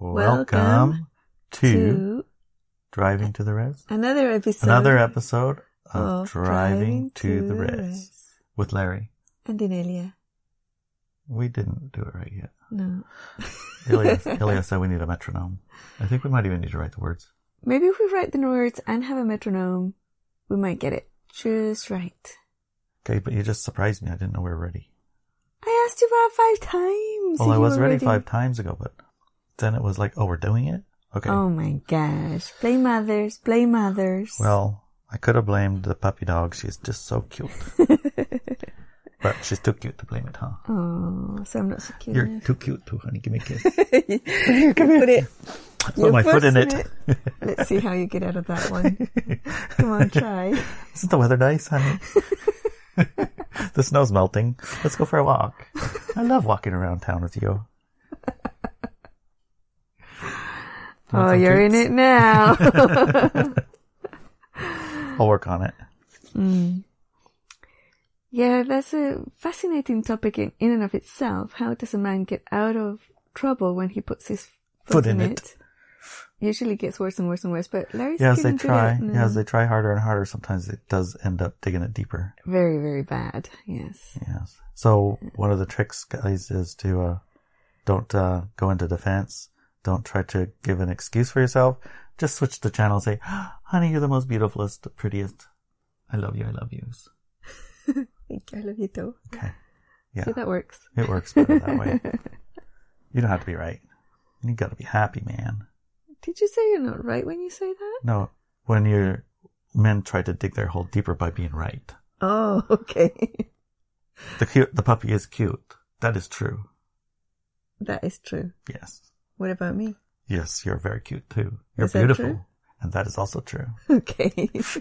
Welcome, to, to Driving to the Res. another episode. Another episode of, of Driving, to, the Res with Larry. And Inelia. We didn't do it right yet. No. Ilya, Ilya said we need a metronome. I think we might even need to write the words. Maybe if we write the words and have a metronome, we might get it just right. Okay, but you just surprised me. I didn't know we were ready. I asked you about five times. Well, I was were ready five times ago, but then it was like, oh, we're doing it? Okay. Oh my gosh. Blame others. Blame others. Well, I could have blamed the puppy dog. She's just so cute. but she's too cute to blame it, huh? Oh, so I'm not so cute. You're enough. too cute too, honey. Give me a kiss. you can put it. Put my foot in foot's it. Let's see how you get out of that one. Come on, try. Isn't the weather nice, honey? the snow's melting. Let's go for a walk. I love walking around town with you. Oh, you're in it now. I'll work on it. yeah, that's a fascinating topic in, in and of itself. How does a man get out of trouble when he puts his foot, Foot in it. Usually gets worse and worse and worse, but Larry's Yeah, as they try, it yeah, as they try harder and harder, sometimes it does end up digging it deeper. Very, very bad. Yes. Yes. So one of the tricks, guys, is to uh, don't uh, go into defense. Don't try to give an excuse for yourself. Just switch the channel and say, ah, "Honey, you're the most beautifulest, prettiest. I love you. I love you." Thank you. I love you too. Okay. Yeah, See, that works. it works better that way. You don't have to be right. You got to be happy, man. Did you say you're not right when you say that? No, when your men try to dig their hole deeper by being right. Oh, okay. The cute, the puppy is cute. That is true. that is true. Yes. What about me? Yes, you're very cute too. You're beautiful. true? And that is also true. Okay. this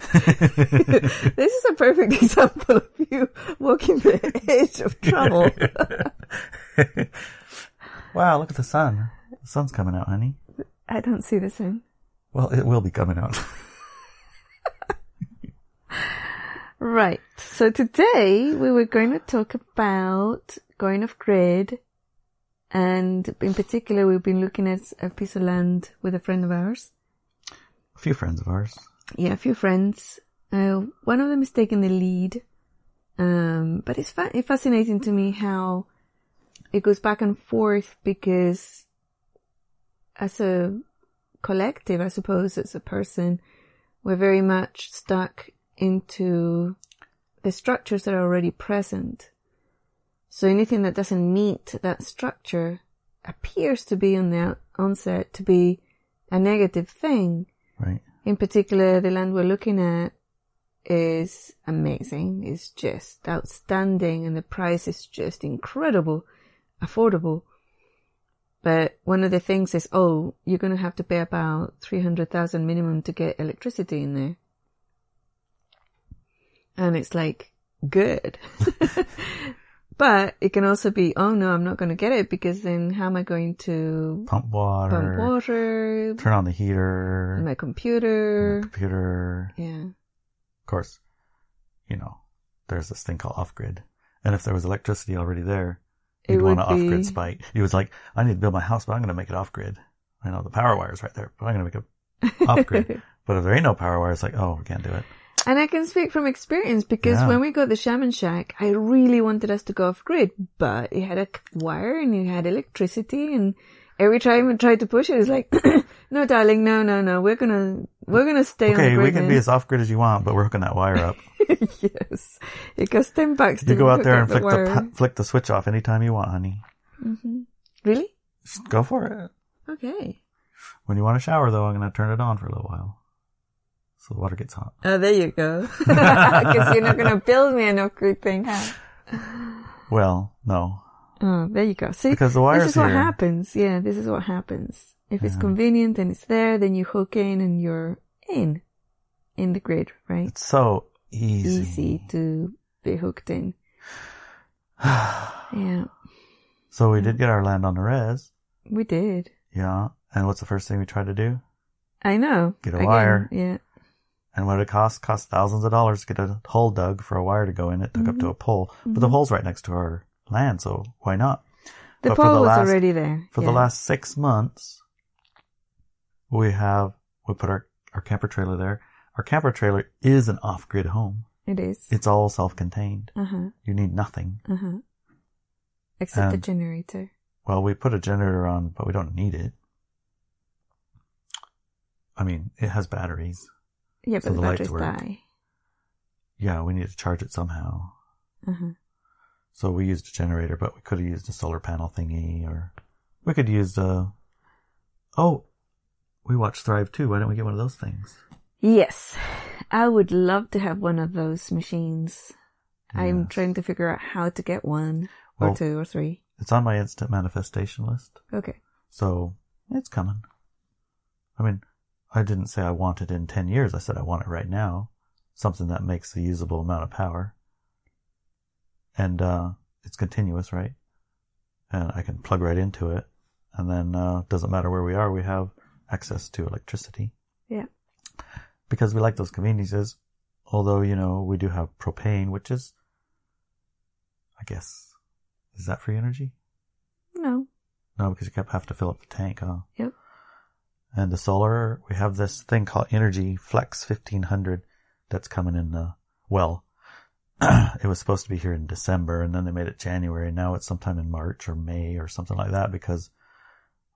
is a perfect example of you walking the edge of trouble. wow, look at the sun. The sun's coming out, honey. I don't see the sun. Well, it will be coming out. Right. So today we were going to talk about going off grid. And in particular, we've been looking at a piece of land with a friend of ours. a few friends of ours. Yeah, a few friends. Uh, one of them is taking the lead. Um, but it's, fa- it's fascinating to me how it goes back and forth because as a collective, I suppose, as a person, we're very much stuck into the structures that are already present. So anything that doesn't meet that structure appears to be on the onset to be a negative thing. Right. In particular, the land we're looking at is amazing. It's just outstanding and the price is just incredible, affordable. But one of the things is, oh, you're going to have to pay about 300,000 minimum to get electricity in there. And it's like, good. but it can also be, oh no, I'm not going to get it because then how am I going to Pump water. pump water, Turn on the heater. my computer? computer. Yeah. Of course, you know, there's this thing called off grid. And if there was electricity already there, you'd want to off grid spite. You was like, I need to build my house, but I'm going to make it off grid. I know the power wire's right there, but I'm going to make it off grid. but if there ain't no power wire, it's like, oh, we can't do it. And I can speak from experience because Yeah. when we got the Shaman Shack, I really wanted us to go off grid, but it had a wire and it had electricity and every time we tried to push it, it's like, no darling, no, no, no, we're gonna, we're gonna stay on grid. Okay, the we can then." be as off grid as you want, but we're hooking that wire up. yes. It costs 10 bucks to You go out there and flick the, pa- flick the switch off anytime you want, honey. Mm-hmm. Really? Just go for it. Okay. When you want to shower, though, I'm going to turn it on for a little while. So the water gets hot. Oh, there you go. Because you're not gonna build me an off grid thing, huh? Well, no. Oh, there you go. See, Because the wire's this is what here. happens. Yeah, this is what happens. If it's convenient and it's there, then you hook in and you're in, in the grid, right? It's so easy. Easy to be hooked in. yeah, So we mm. did get our land on the res. we did. Yeah. And what's the first thing we tried to do? I know. Get a Again, wire. Yeah. And what it cost? Cost thousands of dollars to get a hole dug for a wire to go in. It took up Mm-hmm. to a pole. But the pole's right next to our land, so why not? The But for pole the was last- already there. For yeah. the last six months, we have, we put our, our camper trailer there. Our camper trailer is an off-grid home. It is. It's all self-contained. Uh huh. You need nothing. Uh huh. Except the And- generator. Well, we put a generator on, but we don't need it. I mean, it has batteries. Yeah, so but the the lights batteries die. Yeah, we need to charge it somehow. Uh huh. So we used a generator, but we could have used a solar panel thingy, or we could use the. Oh, we watched Thrive too. Why don't we get one of those things? Yes, I would love to have one of those machines. I'm trying to figure out how to get one or two or three. It's on my instant manifestation list, Okay. so it's coming. I mean, I didn't say I want it in ten years. I said I want it right now. Something that makes a usable amount of power, and uh, it's continuous, right? And I can plug right into it, and then uh, doesn't matter where we are, we have access to electricity. Yeah. because we like those conveniences. Although, you know, we do have propane, which is, I guess, is that free energy? No. No, because you kept have to fill up the tank, huh? Yep. And the solar, we have this thing called Energy Flex 1500 that's coming in the, well, it was supposed to be here in December and then they made it January. Now it's sometime in March or May or something like that because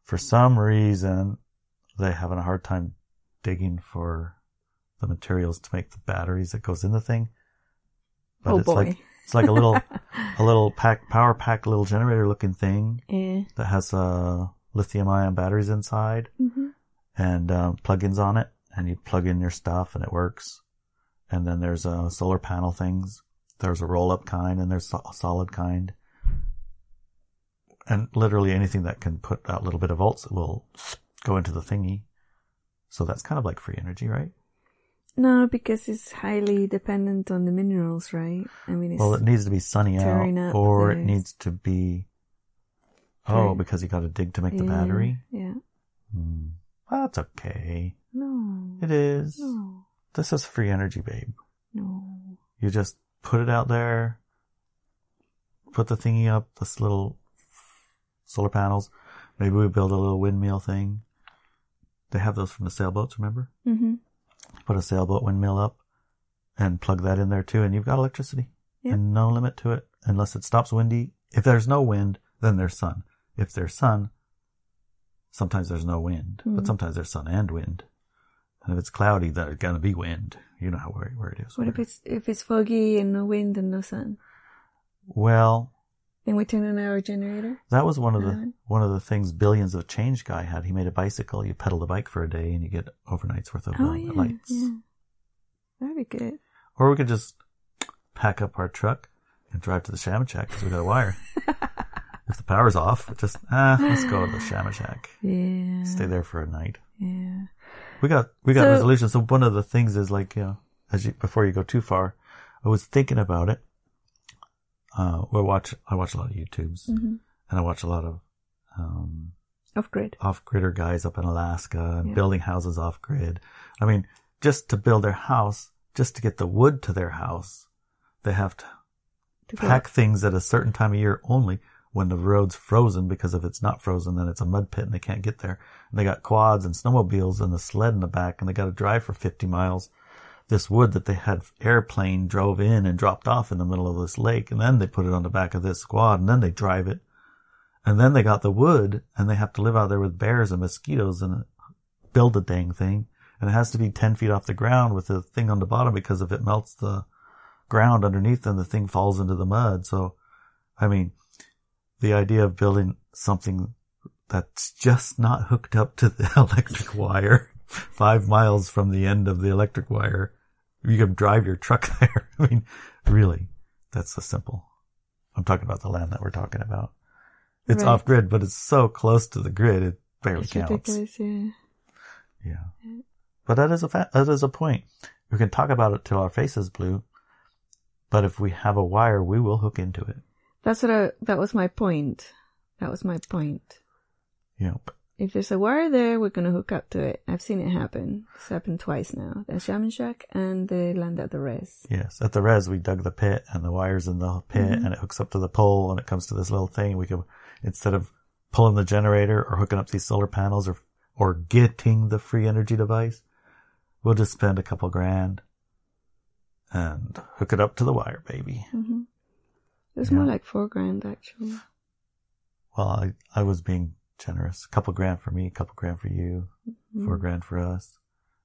for some reason they're having a hard time digging for the materials to make the batteries that goes in the thing. But oh it's boy. like, it's like a little, a little pack, power pack little generator looking thing yeah. that has uh, lithium ion batteries inside hmm and um, plugins on it, and you plug in your stuff and it works. And then there's uh, solar panel things. There's a roll up kind and there's a solid kind. And literally anything that can put out a little bit of volts will go into the thingy. So that's kind of like free energy, right? No, because it's highly dependent on the minerals, right? I mean, it's Well, it needs to be sunny out, or it needs to be. Oh, Right. because you got to dig to make the yeah, battery. Yeah. Hmm. That's okay. No. It is. No. This is free energy, babe. No. You just put it out there, put the thingy up, this little solar panels. Maybe we build a little windmill thing. They have those from the sailboats, remember? Mm-hmm. Put a sailboat windmill up and plug that in there too, and you've got electricity. Yeah. And no limit to it unless it stops windy. If there's no wind, then there's sun. If there's sun, sometimes there's no wind, but Mhm. sometimes there's sun and wind. And if it's cloudy, there's gonna be wind. You know how where, where it is. What if it's if it's foggy and no wind and no sun? Well, Then we turn on our generator. That was one of the one of the things Billions of Change guy had. He made a bicycle. You pedal the bike for a day and you get overnight's worth of Oh uh, yeah, lights. yeah. That'd be good. Or we could just pack up our truck and drive to the Shaman Shack because we got a wire. if the power's off, just ah, let's go to the Shaman Shack. Yeah. Stay there for a night. Yeah. We got we got So- resolution. So one of the things is like you know, as you before you go too far, I was thinking about it. Uh, we watch I watch a lot of YouTubes hmm and I watch a lot of um, Off grid. off-gridder guys up in Alaska and Yeah. building houses off-grid. I mean, just to build their house, just to get the wood to their house, they have to To pack things at a certain time of year only when the road's frozen because if it's not frozen, then it's a mud pit and they can't get there. And they got quads and snowmobiles and a sled in the back and they got to drive for 50 miles. This wood that they had airplane drove in and dropped off in the middle of this lake and then they put it on the back of this squad and then they drive it. And then they got the wood and they have to live out there with bears and mosquitoes and build a dang thing. And it has to be 10 feet off the ground with the thing on the bottom because if it melts the ground underneath, then the thing falls into the mud. So, I mean, the idea of building something that's just not hooked up to the electric wire five miles from the end of the electric wire, you can drive your truck there. I mean, really, that's so simple. I'm talking about the land that we're talking about. It's Right. off grid, but it's so close to the grid, it barely It's counts. yeah. Yeah. But that is a fa- that is a point. We can talk about it till our face is blue, but if we have a wire, we will hook into it. That's what I, that was my point. That was my point. Yep. If there's a wire there, we're gonna hook up to it. I've seen it happen. It's happened twice now. The Shaman Shack and the land at the res. yes. At the res, we dug the pit and the wires in the pit Mhm. and it hooks up to the pole and it comes to this little thing. We can, instead of pulling the generator or hooking up these solar panels or or getting the free energy device, we'll just spend a couple grand and hook it up to the wire, baby. hmm It was Yeah. more like four grand actually. Well, I, I was being generous. A couple grand for me, a couple grand for you, four Mm. grand for us.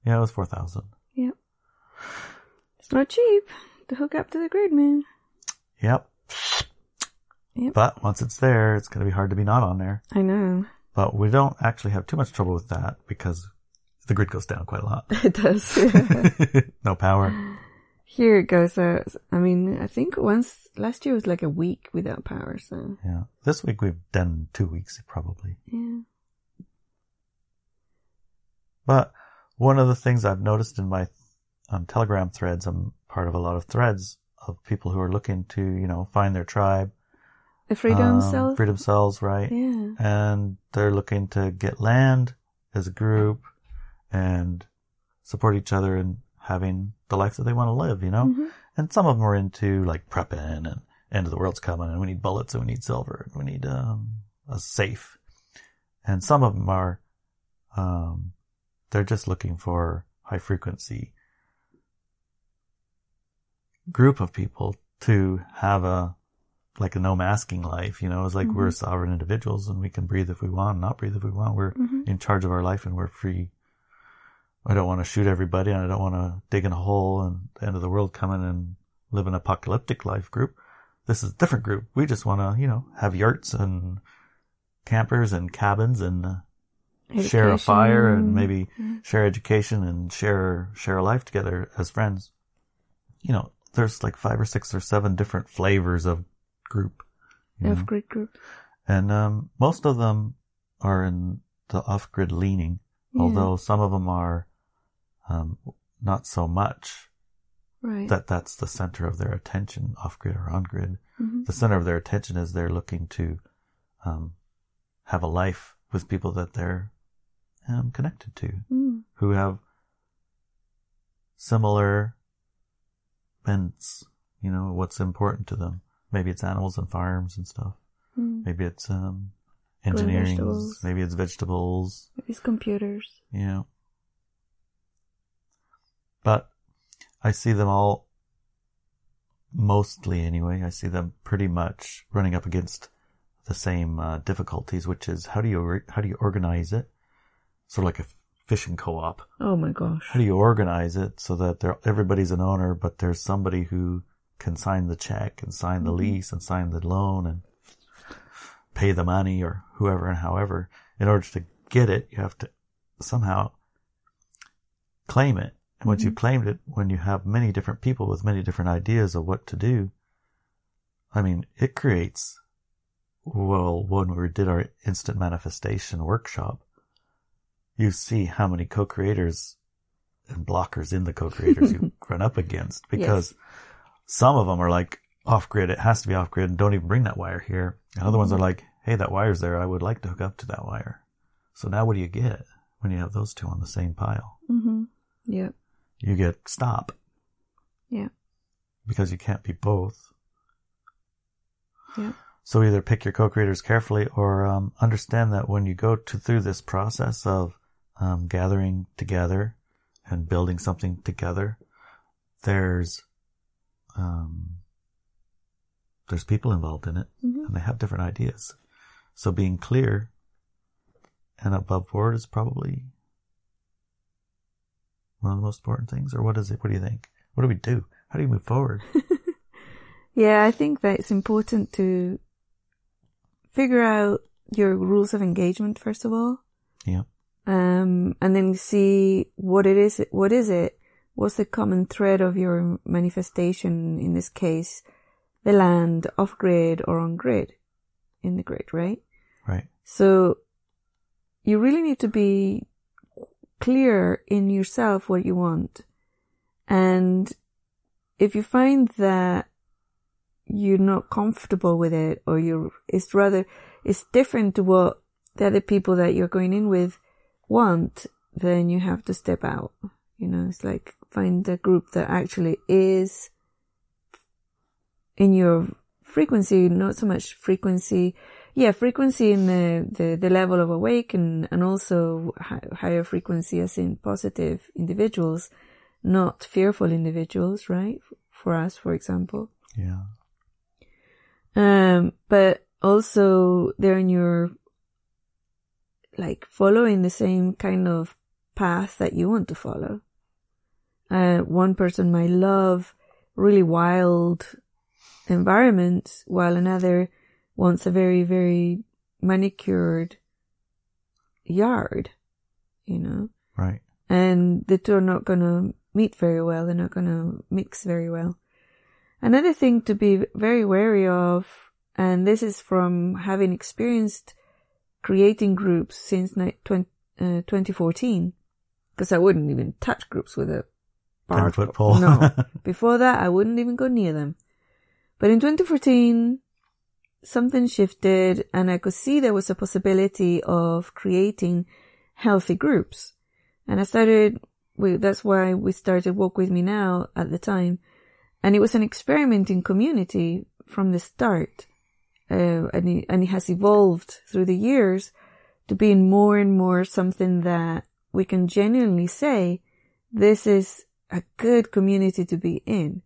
Yeah, it was 4,000. Yep. It's not cheap to hook up to the grid, man. Yep. Yep. But once it's there, it's going to be hard to be not on there. I know. But we don't actually have too much trouble with that because the grid goes down quite a lot. It does. no power. Here it goes out. I mean, I think once last year was like a week without power, so Yeah. This week we've done two weeks probably. yeah. But one of the things I've noticed in my um, Telegram threads, I'm part of a lot of threads of people who are looking to, you know, find their tribe. The freedom um, cell. Freedom cells, right? Yeah. And they're looking to get land as a group and support each other in having the life that they want to live, you know? Mhm. And some of them are into like prepping and end of the world's coming and we need bullets and we need silver and we need um, a safe. And some of them are, um, they're just looking for high frequency group of people to have a, like a no masking life, you know, it's like we're sovereign individuals and we can breathe if we want, not breathe if we want. We're Mhm. in charge of our life and we're free. I don't want to shoot everybody and I don't want to dig in a hole and the end of the world coming and live an apocalyptic life group. This is a different group. We just want to, you know, have yurts and campers and cabins and uh, share a fire and maybe Mm. share education and share, share a life together as friends. You know, there's like five or six or seven different flavors of group. Of grid group. And um, most of them are in the off-grid leaning, Yeah. although some of them are um, not so much Right. that that's the center of their attention, off-grid or on-grid. Mhm. The center of their attention is they're looking to um, have a life with people that they're um, connected to, Mm. who have similar bents, you know, what's important to them. Maybe it's animals and farms and stuff. Mm. Maybe it's um, engineering. Maybe it's vegetables. Maybe it's computers. Know. But I see them all, mostly anyway. I see them pretty much running up against the same uh, difficulties, which is how do you or- how do you organize it? Sort of like a fishing co-op. Oh my gosh. How do you organize it so that there everybody's an owner, but there's somebody who can sign the check and sign the Mhm. lease and sign the loan and pay the money or whoever and however. In order to get it, you have to somehow claim it. And once you've claimed it, when you have many different people with many different ideas of what to do, I mean, it creates, well, when we did our instant manifestation workshop, you see how many co-creators and blockers in the co-creators you run up against because some of them are like off grid. It has to be off grid and don't even bring that wire here. And other ones are like, Hey, that wire's there. I would like to hook up to that wire. So now what do you get when you have those two on the same pile? Mm-hmm. Yeah. You get stop Yeah. because you can't be both. Yeah. So either pick your co-creators carefully or um, understand that when you go to, through this process of um, gathering together and building something together, there's um, there's people involved in it Mhm. and they have different ideas. So being clear and above board is probably one of the most important things. Or what is it? What do you think? What do we do? How do you move forward? Yeah, I think that it's important to figure out your rules of engagement first of all. Yeah. Um, and then see what it is. What is it? What's the common thread of your manifestation? In this case, the land off grid or on grid, in the grid, right? Right. So you really need to be clear in yourself what you want. And if you find that you're not comfortable with it or you're, it's rather, it's different to what the other people that you're going in with want, then you have to step out. You know, it's like find a group that actually is in your frequency, not so much frequency. Yeah, frequency in the, the, the level of awake and, and also hi- higher frequency as in positive individuals, not fearful individuals, right? For us, for example. Yeah. Um, but also they're in your, like following the same kind of path that you want to follow. Uh, one person might love really wild environments while another wants a very, very manicured yard, you know? Right. and the two are not going to meet very well. They're not going to mix very well. Another thing to be very wary of, and this is from having experienced creating groups since ni- 20, uh, 2014, because I wouldn't even touch groups with a Ten bar foot pole. No. Before that, I wouldn't even go near them. But in 2014, something shifted and I could see there was a possibility of creating healthy groups. And I started, we, that's why we started Walk With Me Now at the time. And it was an experiment in community from the start. Uh, and, it, and it has evolved through the years to being more and more something that we can genuinely say, this is a good community to be in.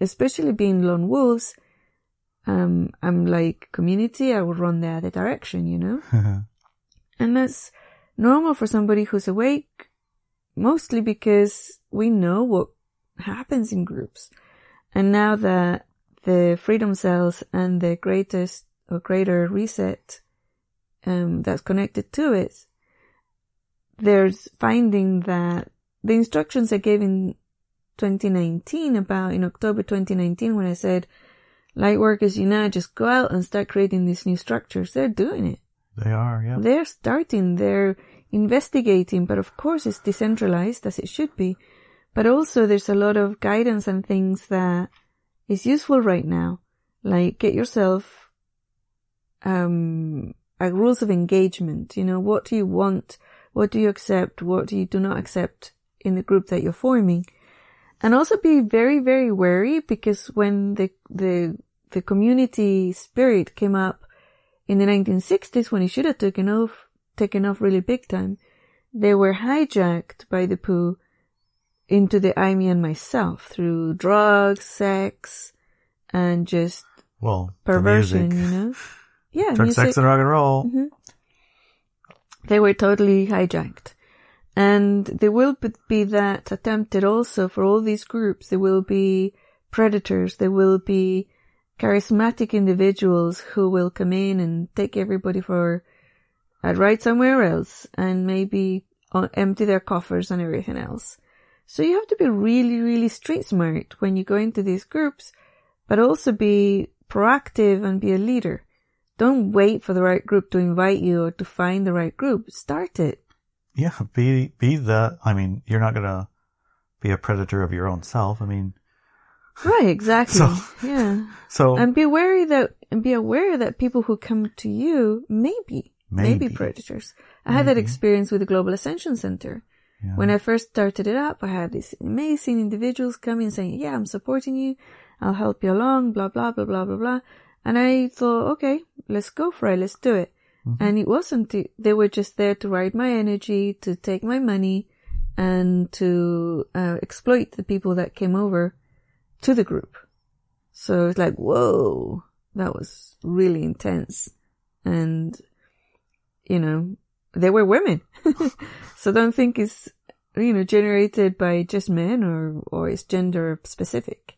Especially being lone wolves, um, I'm like community, I will run the other direction, you know? And that's normal for somebody who's awake, mostly because we know what happens in groups. And now that the freedom cells and the greatest or greater reset, um, that's connected to it, there's finding that the instructions I gave in 2019 about in October 2019 when I said, light workers you know, just go out and start creating these new structures. They're doing it. they are, yeah. They're starting, they're investigating, but of course it's decentralized as it should be. But also there's a lot of guidance and things that is useful right now. Like get yourself, um, a rules of engagement. You know, what do you want? What do you accept? What do you do not accept in the group that you're forming? And also be very, very wary because when the, the, the community spirit came up in the 1960s when it should have taken off, taken off really big time, they were hijacked by the poo into the I, me, and myself through drugs, sex, and just Well, perversion, you know? Yeah, Drug, sex, and rock and roll. Mhm. They were totally hijacked. And there will be that attempted also for all these groups. There will be predators. There will be charismatic individuals who will come in and take everybody for a ride somewhere else and maybe uh, empty their coffers and everything else. So you have to be really, really street smart when you go into these groups, but also be proactive and be a leader. Don't wait for the right group to invite you or to find the right group. Start it. Yeah, be be the. I mean, you're not gonna be a predator of your own self. I mean, Right, exactly. So- yeah. so And be wary that, and be aware that people who come to you maybe, maybe, Maybe. predators. I had that experience with the Global Ascension Center. Yeah. When I first started it up, I had these amazing individuals coming saying, yeah, I'm supporting you. I'll help you along, blah, blah, blah, blah, blah, blah. And I thought, okay, let's go for it. Let's do it. And it wasn't, they were just there to ride my energy, to take my money and to uh, exploit the people that came over to the group. So it's like, whoa, that was really intense. And, you know, they were women. so don't think it's, you know, generated by just men or, or it's gender specific.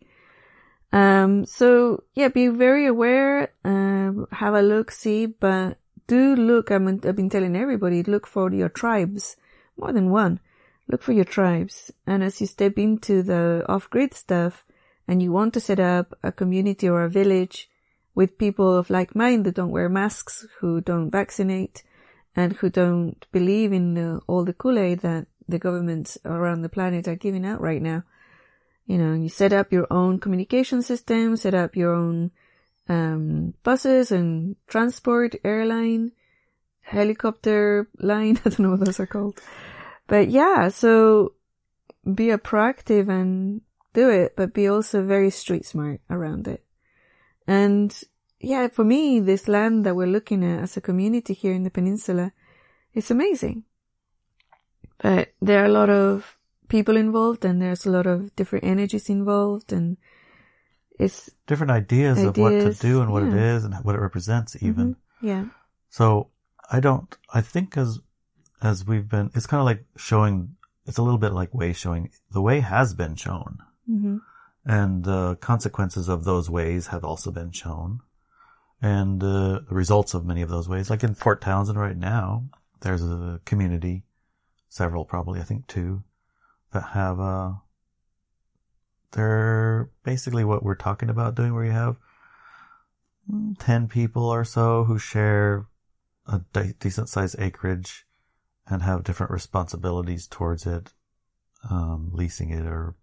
Um, so yeah, be very aware, um, have a look, see, but do look, I I've been telling everybody, look for your tribes, more than one. Look for your tribes. And as you step into the off-grid stuff and you want to set up a community or a village with people of like mind that don't wear masks, who don't vaccinate, and who don't believe in the, all the Kool-Aid that the governments around the planet are giving out right now. You know, you set up your own communication system, set up your own um, buses and transport, airline, helicopter line. I don't know what those are called. But yeah, so be a proactive and do it, but be also very street smart around it. And yeah, for me, this land that we're looking at as a community here in the peninsula, it's amazing. But there are a lot of people involved and there's a lot of different energies involved and it's, Different ideas, of what to do and what it yeah. is and what it represents even. yeah. So I don't, I think as, as we've been, it's kind of like showing, it's a little bit like way showing, the way has been shown hmm and the consequences of those ways have also been shown. And uh, the results of many of those ways, like in Port Townsend right now, there's a community, several probably, I think two, that have, uh, they're basically what we're talking about doing where you have mm, 10 people or so who share a de- decent sized acreage and have different responsibilities towards it, um, leasing it or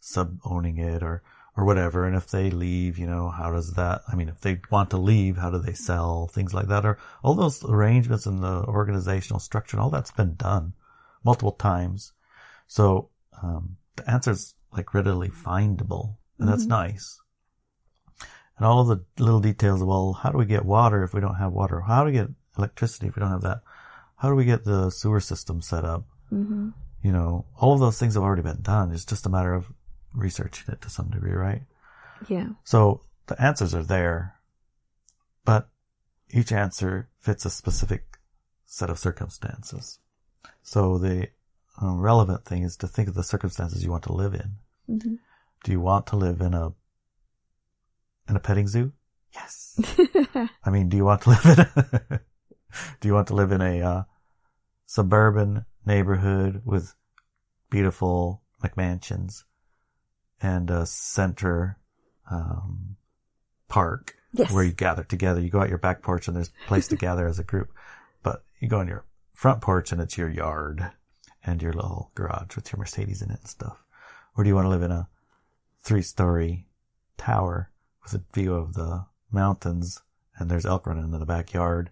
sub owning it or, or whatever. And if they leave, you know, how does that, I mean, if they want to leave, how do they sell? Things like that or all those arrangements and the organizational structure and all that's been done multiple times. So, um, the answer's like readily findable and that's nice. And all of the little details. Well, how do we get water if we don't have water? How do we get electricity if we don't have that? How do we get the sewer system set up? hmm you know, all of those things have already been done. It's just a matter of researching it to some degree, right? Yeah. So the answers are there, but each answer fits a specific set of circumstances. So the um, relevant thing is to think of the circumstances you want to live in. hmm Do you want to live in a in a petting zoo? Yes. I mean, do you want to live in a, do you want to live in a uh, suburban neighborhood with beautiful McMansions and a center um, park Yes. where you gather together? You go out your back porch and there's a place to gather as a group, but you go on your front porch and it's your yard and your little garage with your Mercedes in it and stuff. Or do you want to live in a three story tower with a view of the mountains and there's elk running in the backyard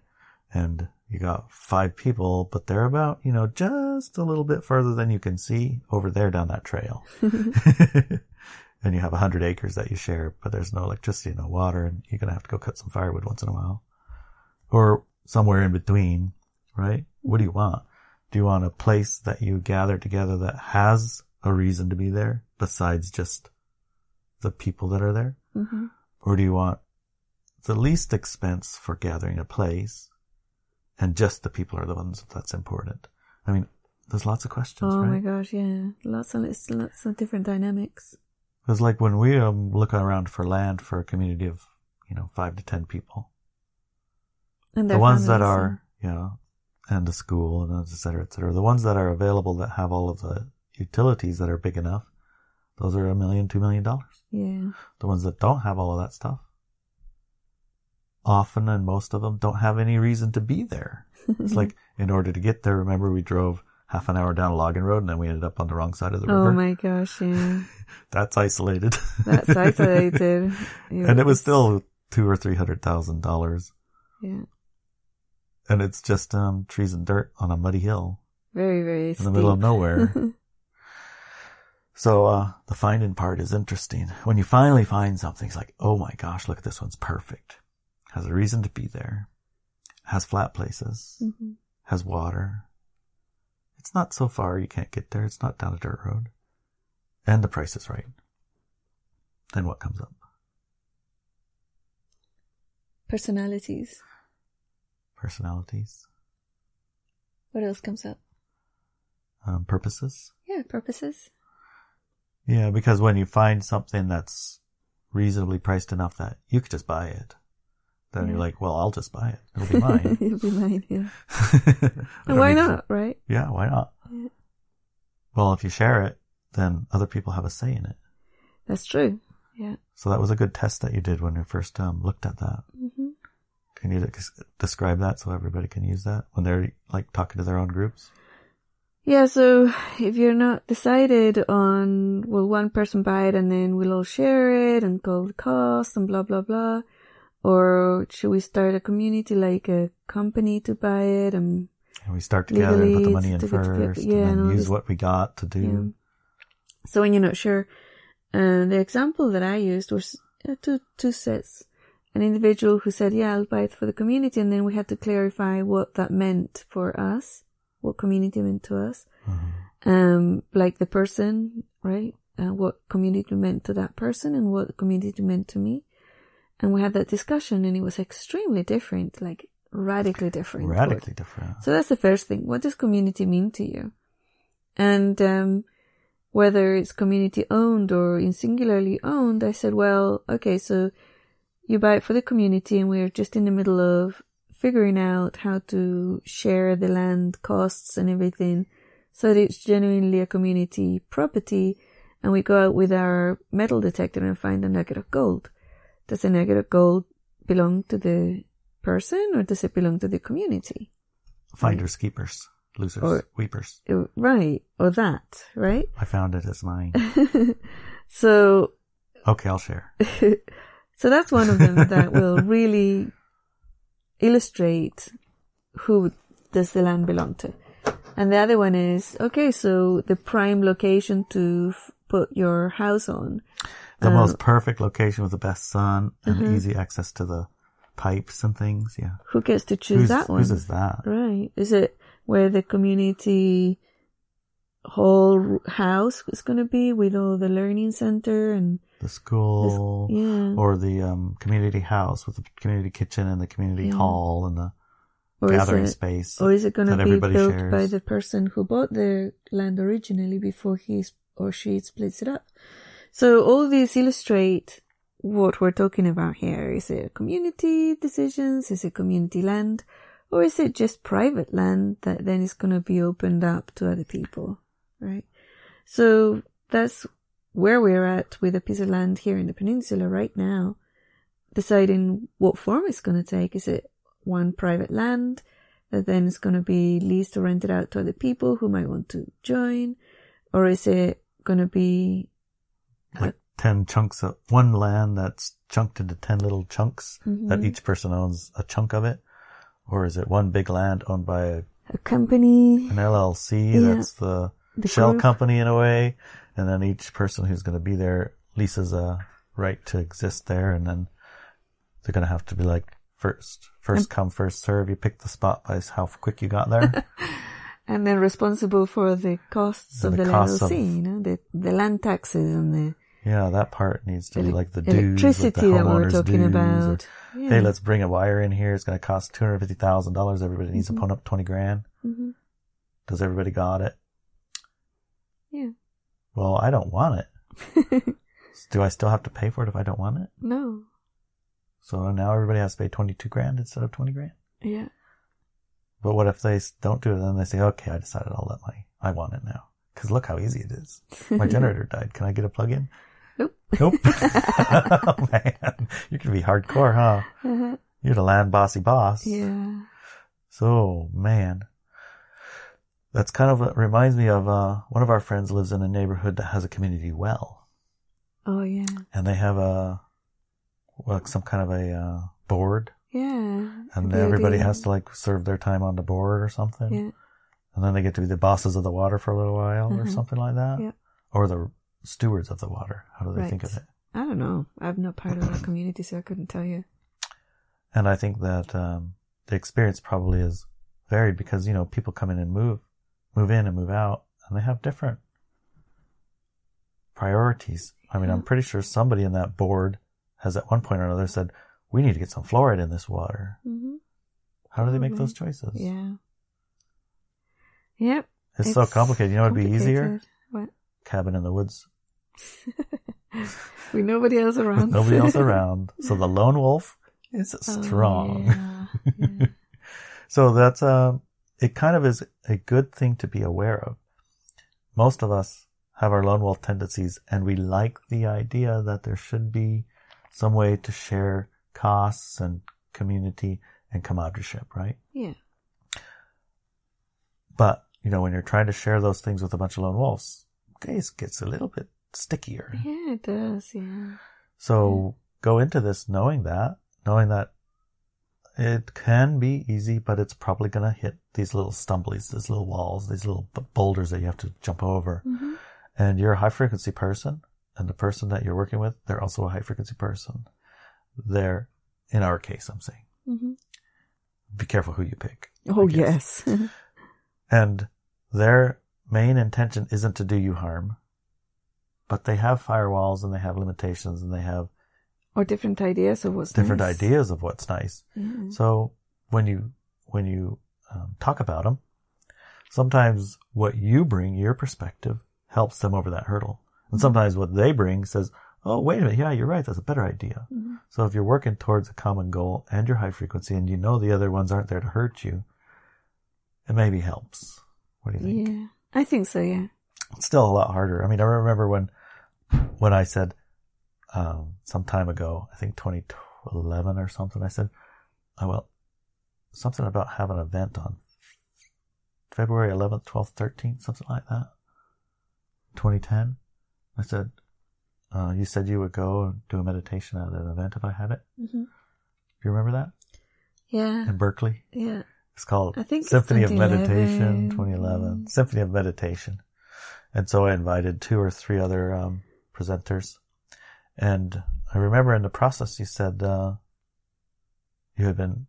and you got five people, but they're about, you know, just a little bit further than you can see over there down that trail. and you have a hundred acres that you share, but there's no electricity, no water, and you're going to have to go cut some firewood once in a while or somewhere in between, right? What do you want? Do you want a place that you gather together that has a reason to be there besides just the people that are there? hmm Or do you want the least expense for gathering a place and just the people are the ones that's important? I mean, there's lots of questions, Oh my gosh, yeah. Lots of, lots of different dynamics. Because like when we um, look around for land for a community of, you know, five to ten people, And the ones that families are, you know, and the school and et cetera, et cetera, the ones that are available that have all of the utilities that are big enough, those are a million, two million dollars. Yeah. The ones that don't have all of that stuff, often and most of them don't have any reason to be there. It's like in order to get there, remember we drove half an hour down a logging road and then we ended up on the wrong side of the oh river. Oh my gosh, yeah. That's isolated. That's isolated. and it was still two or three hundred thousand dollars. yeah, And it's just um trees and dirt on a muddy hill very, very in the middle of nowhere. so uh the finding part is interesting. When you finally find something, it's like, oh my gosh, look at this one's perfect. Has a reason to be there. Has flat places. hmm Has water. It's not so far you can't get there. It's not down a dirt road. And the price is right. Then what comes up? Personalities. Personalities. What else comes up? Um, purposes. Yeah, purposes. Yeah, because when you find something that's reasonably priced enough that you could just buy it, then Yeah. you're like, well, I'll just buy it. It'll be mine. It'll be mine, yeah. I don't And why need to- not, right? Yeah, why not? Yeah. Well, if you share it, then other people have a say in it. That's true. Yeah. So that was a good test that you did when you first um, looked at that. hmm Can you describe that so everybody can use that when they're like talking to their own groups? Yeah, so if you're not decided on, will one person buy it and then we'll all share it and call the cost and blah, blah, blah. Or should we start a community like a company to buy it and, And we start together and put the money in to get together- first, yeah, and use this- what we got to do. yeah. So when you're not sure, uh, the example that I used was uh, two, two sets. An individual who said, yeah, I'll buy it for the community. And then we had to clarify what that meant for us, what community meant to us. Um, like the person, right? Uh, what community meant to that person and what community meant to me. And we had that discussion and it was extremely different, like radically different. Radically different. So that's the first thing. What does community mean to you? And, um, whether it's community owned or in singularly owned, I said, well, okay, so you buy it for the community and we're just in the middle of figuring out how to share the land costs and everything so that it's genuinely a community property. And we go out with our metal detector and find a nugget of gold. Does the nugget of gold belong to the person or does it belong to the community? Finders, keepers, losers, Or- weepers. Uh, Right. Or that, right? I found it as mine. So Okay, I'll share. So that's one of them that will really illustrate who does the land belong to. And the other one is, okay, so the prime location to f- put your house on. The Uh, most perfect location with the best sun and Mm-hmm. easy access to the pipes and things. Yeah. Who gets to choose Who's, that one? whose is that? Right. Is it where the community whole house is going to be with all the learning center and, The school yeah. or the um, community house with the community kitchen and the community Yeah. hall and the or gathering it, space. Or is it going to be built shares. by the person who bought the land originally before he or she splits it up? So all these illustrate what we're talking about here. Is it community decisions? Is it community land? Or is it just private land that then is going to be opened up to other people? Right? So that's where we're at with a piece of land here in the peninsula right now, deciding what form it's going to take. Is it one private land that then is going to be leased or rented out to other people who might want to join? Or is it going to be, uh, like 10 chunks of one land that's chunked into 10 little chunks that mm-hmm. each person owns a chunk of it? Or is it one big land owned by a, a company? an LLC Yeah. that's the, The shell group? company in a way? And then each person who's going to be there leases a right to exist there and then they're going to have to be like first, first come, first serve. You pick the spot by how quick you got there. And then responsible for the costs And of the the, costs LLC, of- you know, the, the land taxes and the yeah, that part needs to be like the dues with the electricity that we're talking dues or- about. Yeah. hey, let's bring a wire in here. It's going to cost two hundred fifty thousand dollars. Everybody needs to put up twenty grand. Mhm. Does everybody got it? Yeah. Well, I don't want it. Do I still have to pay for it if I don't want it? No. So now everybody has to pay twenty two grand instead of twenty grand. Yeah. But what if they don't do it? Then they say, okay, I decided I'll let my I want it now. Because look how easy it is. My generator died. Can I get a plug in? Nope. Nope. oh, man, you can be hardcore, huh? Uh-huh. You're the land bossy boss. Yeah. So, man. That's kind of what reminds me of, uh, one of our friends lives in a neighborhood that has a community well. Oh yeah. And they have a, well, some kind of a, uh, board. Yeah. And everybody idea- has to like serve their time on the board or something. Yeah. And then they get to be the bosses of the water for a little while or Mhm. something like that. Yeah. Or the stewards of the water. How do they think of it? I don't know. I'm not part of that community, so I couldn't tell you. And I think that um, the experience probably is varied because you know people come in and move, move in and move out, and they have different priorities. I mean, I'm pretty sure somebody in that board has at one point or another said, "We need to get some fluoride in this water." hmm How do they make those choices? Yeah. Yep. It's, so complicated. You know, it'd be easier. What? cabin in the woods With nobody else around. with nobody else around. So the lone wolf is Oh, strong. yeah, yeah. So that's uh, it kind of is a good thing to be aware of. Most of us have our lone wolf tendencies and we like the idea that there should be some way to share costs and community and comradeship, right? yeah. But, you know, when you're trying to share those things with a bunch of lone wolves, okay, it gets a little bit stickier. Yeah, it does. Yeah. So go into this knowing that, knowing that it can be easy, but it's probably going to hit these little stumblies, these little walls, these little b- boulders that you have to jump over. hmm And you're a high frequency person, and the person that you're working with, they're also a high frequency person. They're in our case, I'm saying, hmm be careful who you pick. Oh, yes. And their main intention isn't to do you harm, but they have firewalls and they have limitations and they have or different ideas of what's different nice. ideas of what's nice. Yeah. So when you when you um, talk about them, sometimes what you bring, your perspective, helps them over that hurdle, and sometimes what they bring says, "Oh, wait a minute, yeah, you're right. That's a better idea." Mhm. So if you're working towards a common goal and your high frequency, and you know the other ones aren't there to hurt you, it maybe helps. What do you think? Yeah. I think so, yeah. It's still a lot harder. I mean, I remember when when I said um, some time ago, I think 2011 or something. I said, "Oh well, something about having an event on February 11th, 12th, 13th, something like that." 2010. I said, uh, "You said you would go and do a meditation at an event if I had it." hmm Do you remember that Yeah. in Berkeley? Yeah. It's called I think Symphony of 2011. Meditation 2011. Symphony of Meditation. And so I invited two or three other um, presenters. And I remember in the process you said uh, you had been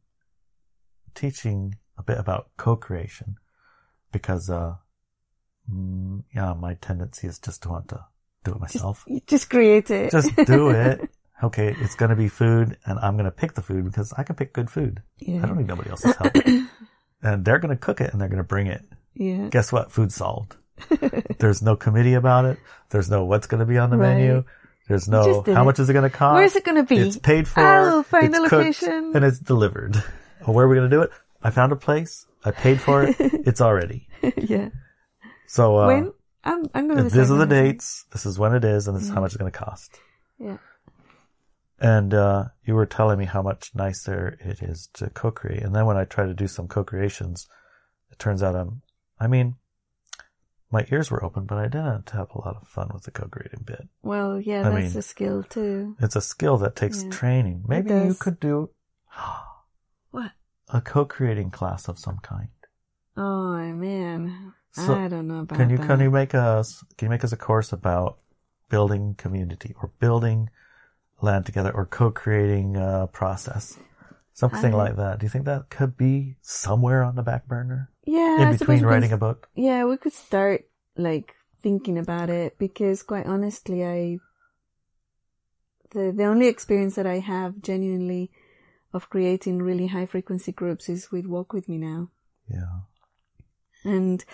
teaching a bit about co-creation because, uh, mm, yeah, my tendency is just to want to do it myself. You just create it. Just do it. Okay, it's going to be food, and I'm going to pick the food because I can pick good food. yeah. I don't need nobody else's help. and they're going to cook it and they're going to bring it. Yeah. Guess what? Food solved. There's no committee about it. There's no what's going to be on the Right. menu. There's no how much is it going to cost. Where's it going to be? It's paid for. I'll find it's the location. and it's delivered. Well, where are we going to do it? I found a place. I paid for it. it's already. yeah. So uh, when? I'm, I'm going to these are the dates. This is when it is, and this is how much it's going to cost. Yeah. And uh, you were telling me how much nicer it is to co-create. And then when I try to do some co-creations, it turns out I'm, I mean, my ears were open, but I didn't have a lot of fun with the co-creating bit. Well, yeah, I that's mean- a skill too. It's a skill that takes Yeah. training. Maybe you could do What? a co-creating class of some kind. Oh man, So, I don't know about that. Can you that. can you make us can you make us a course about building community or building land together or co-creating uh, process, something I- like that? Do you think that could be somewhere on the back burner yeah, in between can writing a book? Yeah, we could start like thinking about it because quite honestly, I the the only experience that I have genuinely of creating really high frequency groups is with Walk with Me now. Yeah, And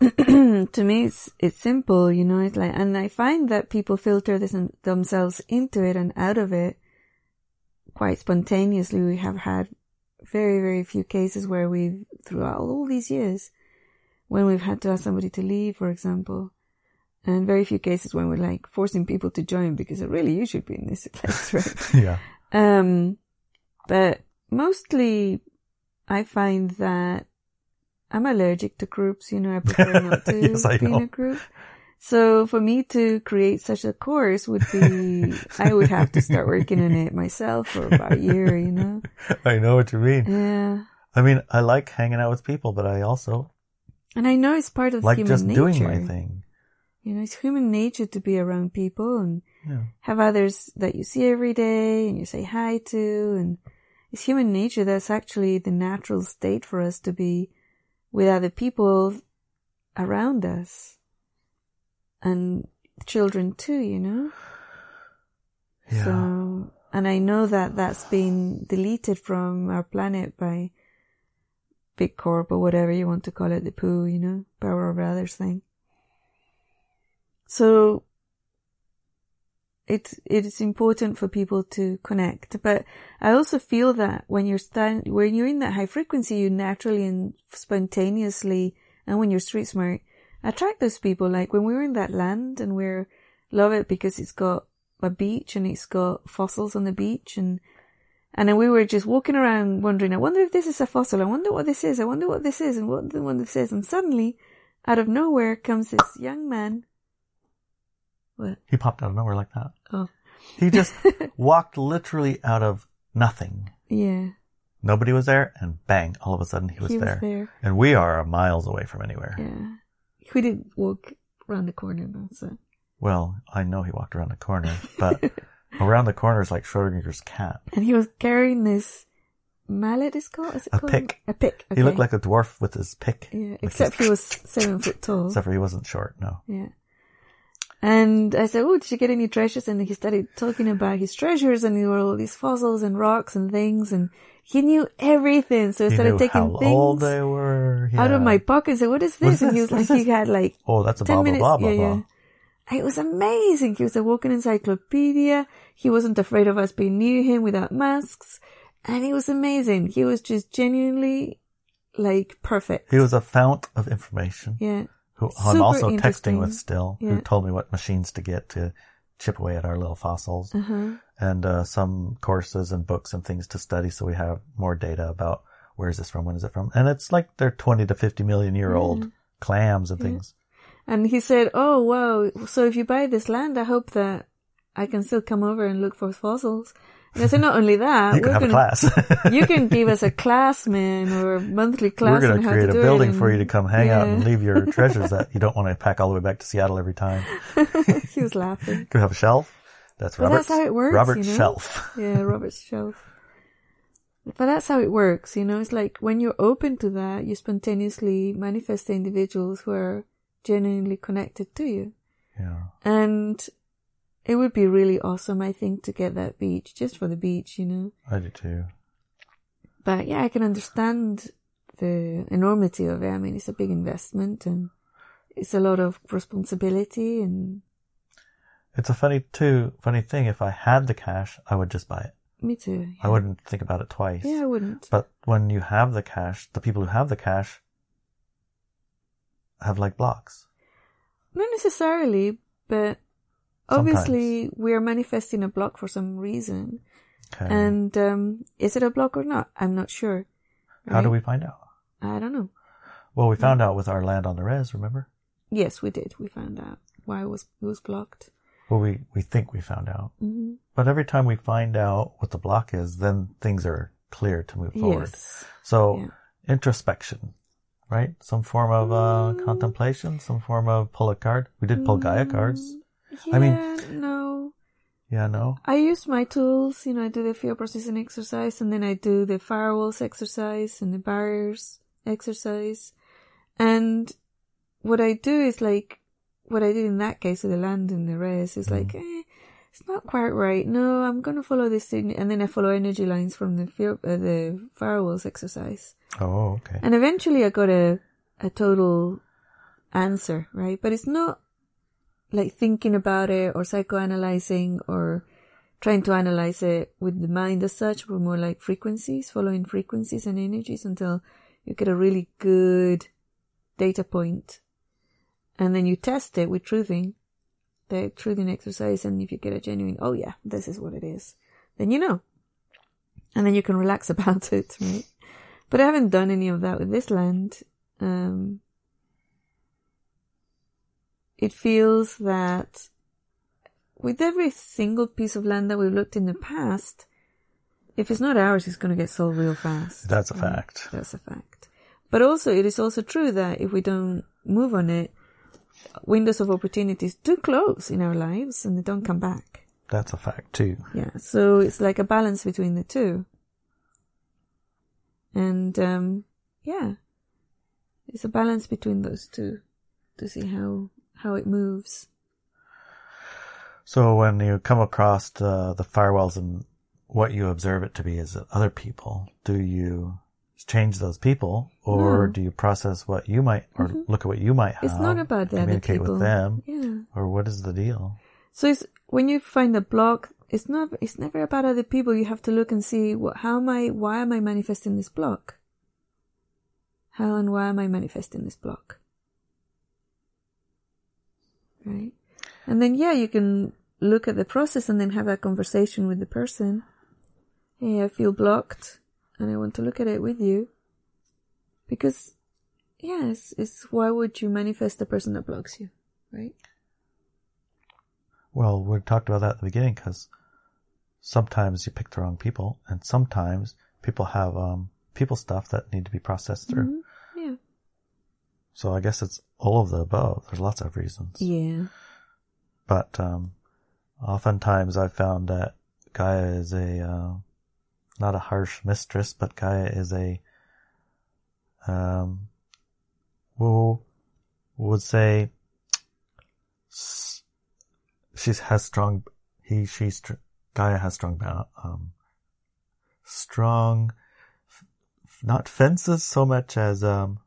to me, it's, it's simple, you know, it's like, and I find that people filter this, themselves into it and out of it quite spontaneously. We have had very, very few cases where we've, throughout all these years, when we've had to ask somebody to leave, for example, and very few cases when we're like forcing people to join because really you should be in this place, right? yeah, Um, but mostly I find that I'm allergic to groups, you know, I prefer not to Yes, be in know. a group. So for me to create such a course would be, I would have to start working on it myself for about a year, you know? I know what you mean. Yeah. I mean, I like hanging out with people, but I also And I know it's part of like human just nature. doing my thing. You know, it's human nature to be around people and Yeah. have others that you see every day and you say hi to and it's human nature that's actually the natural state for us to be with other people around us and children too you know? Yeah. so and i know that that's been deleted from our planet by big corp or whatever you want to call it the poo you know power over others thing. So it's it's important for people to connect. But i also feel that when you're stand when you're in that high frequency you naturally and spontaneously and when you're street smart attract those people like when we were in that land and we're love it because it's got a beach and it's got fossils on the beach and and then we were just walking around wondering, I wonder if this is a fossil. I wonder what this is. I wonder what this is and what the one this is. And suddenly, out of nowhere comes this young man. What? He popped out of nowhere like that. Oh. He just walked literally out of nothing. Yeah. Nobody was there, and bang! All of a sudden, he was, he there. was there. And we are miles away from anywhere. Yeah. We didn't walk around the corner though, so. Well, I know he walked around the corner, but Around the corner is like Schrodinger's cat. And he was carrying this mallet, is called? Is it A called? pick. A pick. He looked like a dwarf with his pick. Yeah, except his- he was seven foot tall. Except for he wasn't short, no. Yeah. And I said, oh, did you get any treasures? And he started talking about his treasures and there were all these fossils and rocks and things and he knew everything. So He started taking things they were. out of my pocket and said, what is this? What's and he was like, he had like Oh, that's a 10 blah, blah, minutes. blah, blah, yeah, blah. yeah. It was amazing. He was a walking encyclopedia. He wasn't afraid of us being near him without masks. And it was amazing. He was just genuinely like perfect. He was a fount of information. yeah. Who I'm Super also texting with still, Yeah. who told me what machines to get to chip away at our little fossils, Uh-huh. and uh, some courses and books and things to study, so we have more data about where is this from, when is it from, and it's like they're 20 to 50 million year old clams and things. And he said, "Oh wow! So if you buy this land, I hope that I can still come over and look for fossils." And I said, "Not only that, You can have gonna, class. you can give us a class, man, or a monthly class. We're going to create a building it for you to come hang out and leave your treasures that you don't want to pack all the way back to Seattle every time. he was laughing. You can have a shelf. That's Well, Robert's, that's how it works, Robert's you know? shelf. Yeah, Robert's shelf. But that's how it works, you know. It's like when you're open to that, you spontaneously manifest the individuals who are genuinely connected to you. Yeah. And it would be really awesome, I think, to get that beach just for the beach, you know. I do too. But yeah, I can understand the enormity of it. I mean, it's a big investment and it's a lot of responsibility and It's a funny too, funny thing. If I had the cash, I would just buy it. me too. I wouldn't think about it twice. Yeah, I wouldn't. But when you have the cash, the people who have the cash have like blocks. Not necessarily, but obviously we are manifesting a block for some reason. Okay. And um, is it a block or not? I'm not sure. How do we find out? I don't know. Well, we found out with our land on the res, remember? Yes, we did. We found out why it was it was blocked. Well, we, we think we found out. hmm But every time we find out what the block is, then things are clear to move forward. Yes. So Yeah. introspection, right? Some form of uh, Mm. contemplation, some form of pull a card. We did pull Gaia cards. Yeah, I mean- no. Yeah, no. I use my tools. You know, I do the field processing exercise, and then I do the firewalls exercise and the barriers exercise. And what I do is like what I did in that case with the land and the res is like, eh, it's not quite right. No, I'm gonna follow this thing, and then I follow energy lines from the field, uh, the firewalls exercise. Oh, okay. And eventually I got a, a total answer, right? But it's not like thinking about it or psychoanalyzing or trying to analyze it with the mind as such, but more like frequencies, following frequencies and energies until you get a really good data point. And then you test it with truthing, the truthing exercise. And if you get a genuine, oh yeah, this is what it is, then you know. And then you can relax about it, right? But I haven't done any of that with this land. Um, it feels that with every single piece of land that we've looked in the past, if it's not ours, it's going to get sold real fast. That's a Right? fact. That's a fact. But also, it is also true that if we don't move on it, windows of opportunities do close in our lives and they don't come back. That's a fact too. Yeah. So it's like a balance between the two. And, um, yeah, it's a balance between those two to see how, how it moves. So when you come across the, the firewalls and what you observe it to be is other people, do you change those people or No. do you process what you might or mm-hmm. look at what you might have? It's not about the other communicate people. with them Yeah. or what is the deal? So it's, when you find a block, it's not, it's never about other people. You have to look and see what, how am I, why am I manifesting this block? How and why am I manifesting this block? Right? And then, yeah, you can look at the process and then have that conversation with the person. Hey, I feel blocked and I want to look at it with you. Because, yes, it's why would you manifest the person that blocks you? Right? Well, we talked about that at the beginning because sometimes you pick the wrong people and sometimes people have, um, people stuff that need to be processed through. Mhm. So I guess it's all of the above. There's lots of reasons. Yeah. But, um, oftentimes I've found that Gaia is a, uh, not a harsh mistress, but Gaia is a, um, who would say she has strong, he, she, str- Gaia has strong, um, strong, not fences so much as, um,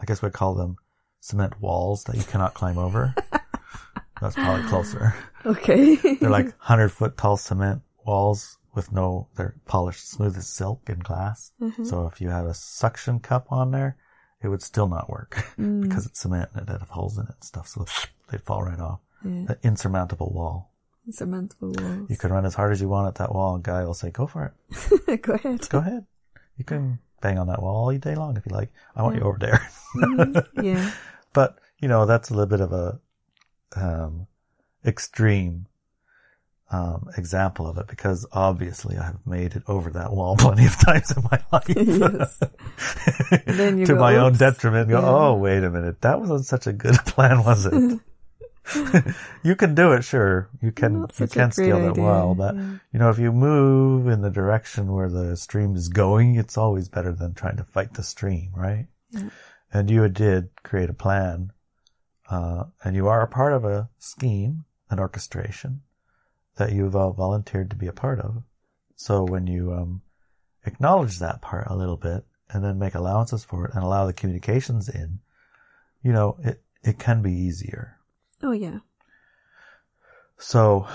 I guess we'd call them cement walls that you cannot climb over. That's probably closer. Okay. They're like hundred foot tall cement walls with no, they're polished smooth as silk and glass. Mm-hmm. So if you had a suction cup on there, it would still not work mm. because it's cement and it'd have holes in it and stuff. So they'd fall right off. yeah. An insurmountable wall. Insurmountable walls. You could run as hard as you want at that wall and Gaia will say, go for it. Go ahead. Go ahead. You can bang on that wall all day long if you like. I want you over there. Yeah. But, you know, that's a little bit of a, um, extreme, um, example of it because obviously I have made it over that wall plenty of times in my life. Yes. Then you to go, my own detriment. Go, Yeah. oh, wait a minute. That wasn't such a good plan, was it? you can do it, sure. You can, you can scale that idea, well, but yeah. you know, if you move in the direction where the stream is going, it's always better than trying to fight the stream, right? Yeah. And you did create a plan, uh, and you are a part of a scheme, an orchestration that you've uh, volunteered to be a part of. So when you, um, acknowledge that part a little bit and then make allowances for it and allow the communications in, you know, it, it can be easier. Oh yeah. So,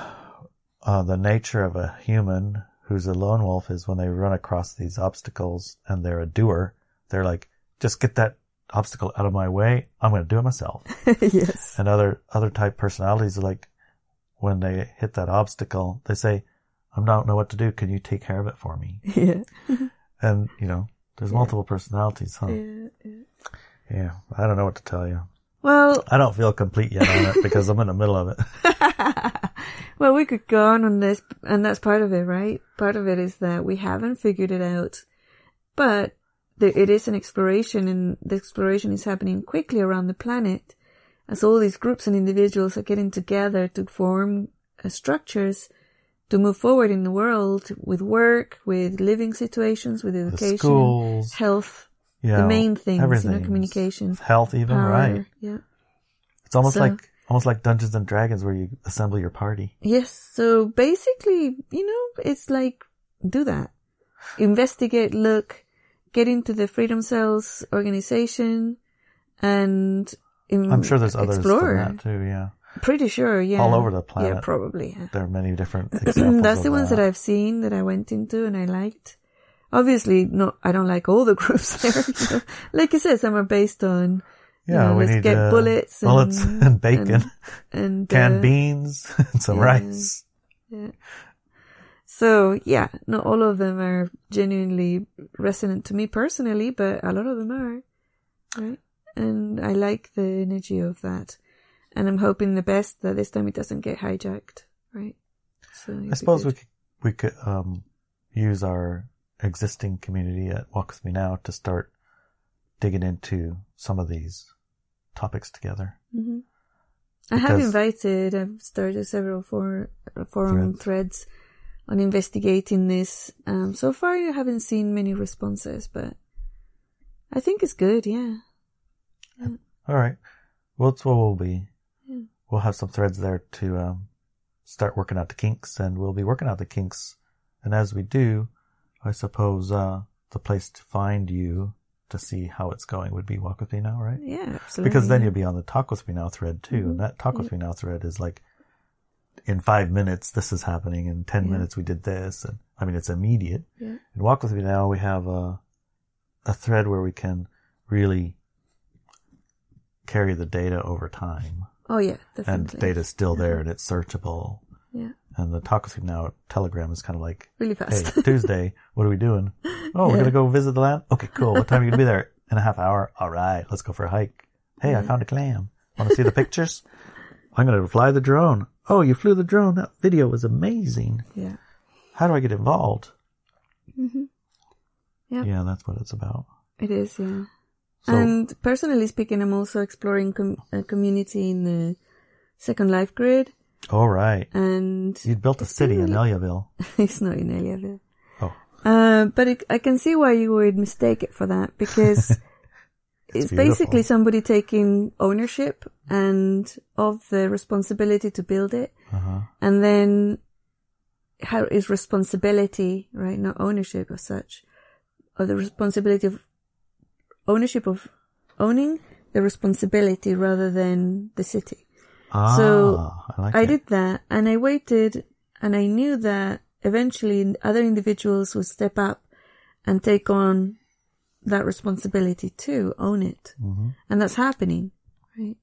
uh, the nature of a human who's a lone wolf is when they run across these obstacles and they're a doer, they're like, just get that obstacle out of my way. I'm going to do it myself. yes. and other, other type personalities are like, when they hit that obstacle, they say, I don't know what to do. Can you take care of it for me? Yeah. And, you know, there's multiple personalities, huh? yeah. yeah. Yeah. I don't know what to tell you. Well, I don't feel complete yet on it because I'm in the middle of it. well, we could go on on this, and that's part of it, right? Part of it is that we haven't figured it out, but there, it is an exploration, and the exploration is happening quickly around the planet, as all these groups and individuals are getting together to form uh, structures to move forward in the world with work, with living situations, with education, schools, health, you the know, main things, you know, communication, health, even power, right. yeah. It's almost So- like almost like Dungeons and Dragons, where you assemble your party. Yes. So basically, you know, it's like do that. Investigate, look, get into the Freedom Cells organization and im- I'm sure there's others explore. than that too. Yeah, Pretty sure, yeah. all over the planet. Yeah, probably. Yeah. there are many different examples. That's the ones that that I've seen that I went into and I liked. Obviously, no, I don't like all the groups there. you know. Like you said, some are based on you Yeah, know, we let's need get uh, bullets, bullets and, and bacon, and canned uh, beans, and some yeah. rice. Yeah. So yeah, not all of them are genuinely resonant to me personally, but a lot of them are, right? And I like the energy of that, and I'm hoping the best that this time it doesn't get hijacked, right? So I suppose we could, we could um, use our existing community at Walk With Me Now to start digging into some of these topics together. hmm I have invited. I've started several for, forum threads on investigating this. Um, so far, I haven't seen many responses, but I think it's good. Yeah. All right. Well, that's what we'll be. Yeah. We'll have some threads there to um, start working out the kinks, and we'll be working out the kinks. And as we do, I suppose uh, the place to find you to see how it's going would be Walk With Me Now, right? Yeah, absolutely. Because then yeah. you'll be on the Talk With Me Now thread too, Mhm. and that Talk With Me Now thread is like, in five minutes this is happening, in ten Yeah. minutes we did this, and I mean it's immediate. Yeah. In Walk With Me Now we have a a thread where we can really carry the data over time, Oh yeah, definitely. and data's still there and it's searchable. Yeah, And the Talk With Me Now Telegram is kind of like, really fast. hey. Tuesday, what are we doing? Oh, we're Yeah. gonna go visit the land. Okay, cool. What time are you gonna be there? In a half hour. All right, let's go for a hike. Hey, I found a clam. Want to see the pictures? I'm gonna fly the drone. Oh, you flew the drone. That video was amazing. yeah. How do I get involved? Mm-hmm. Yeah. Yeah, that's what it's about. It is, yeah. So, and personally speaking, I'm also exploring com- a community in the Second Life Grid. All right. and You'd built a city in Eliaville. it's not in Eliaville. Oh, Uh, but it, I can see why you would mistake it for that because it's, beautiful. basically somebody taking ownership and of the responsibility to build it, uh-huh. and then how is responsibility right, not ownership as such, of the responsibility of ownership of owning the responsibility rather than the city. Ah, So, I like I did that and I waited and I knew that eventually other individuals would step up and take on that responsibility too, own it. Mm-hmm. And that's happening, right?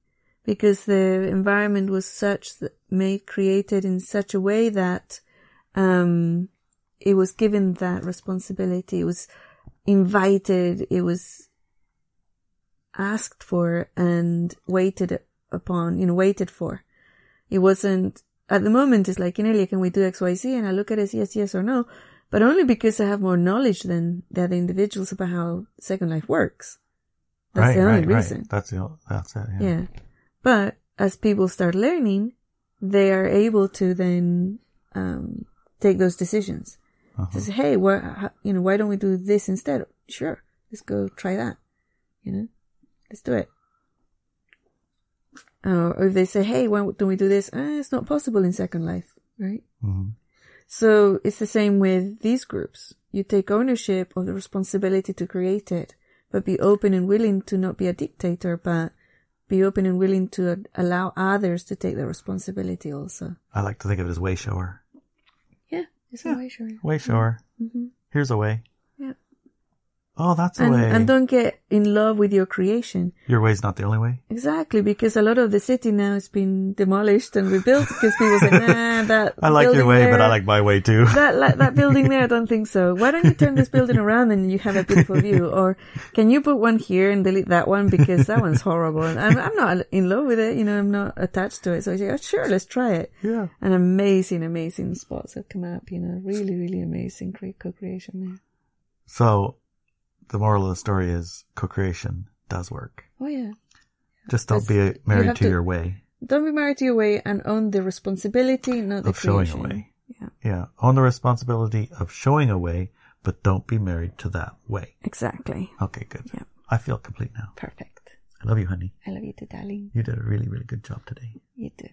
Because the environment was such that made, created in such a way that, um, it was given that responsibility. It was invited. It was asked for and waited upon, you know, waited for. It wasn't, at the moment, it's like, Inelia, can we do X, Y, Z? And I look at it as yes, yes or no, but only because I have more knowledge than the other individuals about how Second Life works. That's right, the only right, reason. right. That's the, that's it. Yeah. Yeah. But as people start learning, they are able to then, um, take those decisions. Uh-huh. To say, hey, why, how- you know, why don't we do this instead? Sure. Let's go try that. You know, let's do it. Uh, or if they say, hey, why don't we do this? Eh, it's not possible in Second Life, right? Mhm. So it's the same with these groups. You take ownership of the responsibility to create it, but be open and willing to not be a dictator, but be open and willing to allow others to take the responsibility also. I like to think of it as way shower. Yeah, it's a way sure. Way shower. Mm-hmm. Here's a way. Oh, that's a And, way. and don't get in love with your creation. Your way's not the only way. Exactly, because a lot of the city now has been demolished and rebuilt because people say, nah, that I like your way, but I like my way too. that like, that building there, I don't think so. Why don't you turn this building around and you have a beautiful view? Or can you put one here and delete that one because that one's horrible? And I'm, I'm not in love with it, you know, I'm not attached to it. So I say, oh, sure, let's try it. yeah. And amazing, amazing spots have come up, you know, really, really amazing co-creation there. So, the moral of the story is co-creation does work. Oh yeah. Just don't That's- be married to, to- your way Don't be married to your way and own the responsibility, not the of showing a way. Yeah, Yeah. Own the responsibility of showing a way, but don't be married to that way. exactly. Okay, good. Yeah. I feel complete now. Perfect. I love you, honey. I love you too, darling. You did a really, really good job today. You too.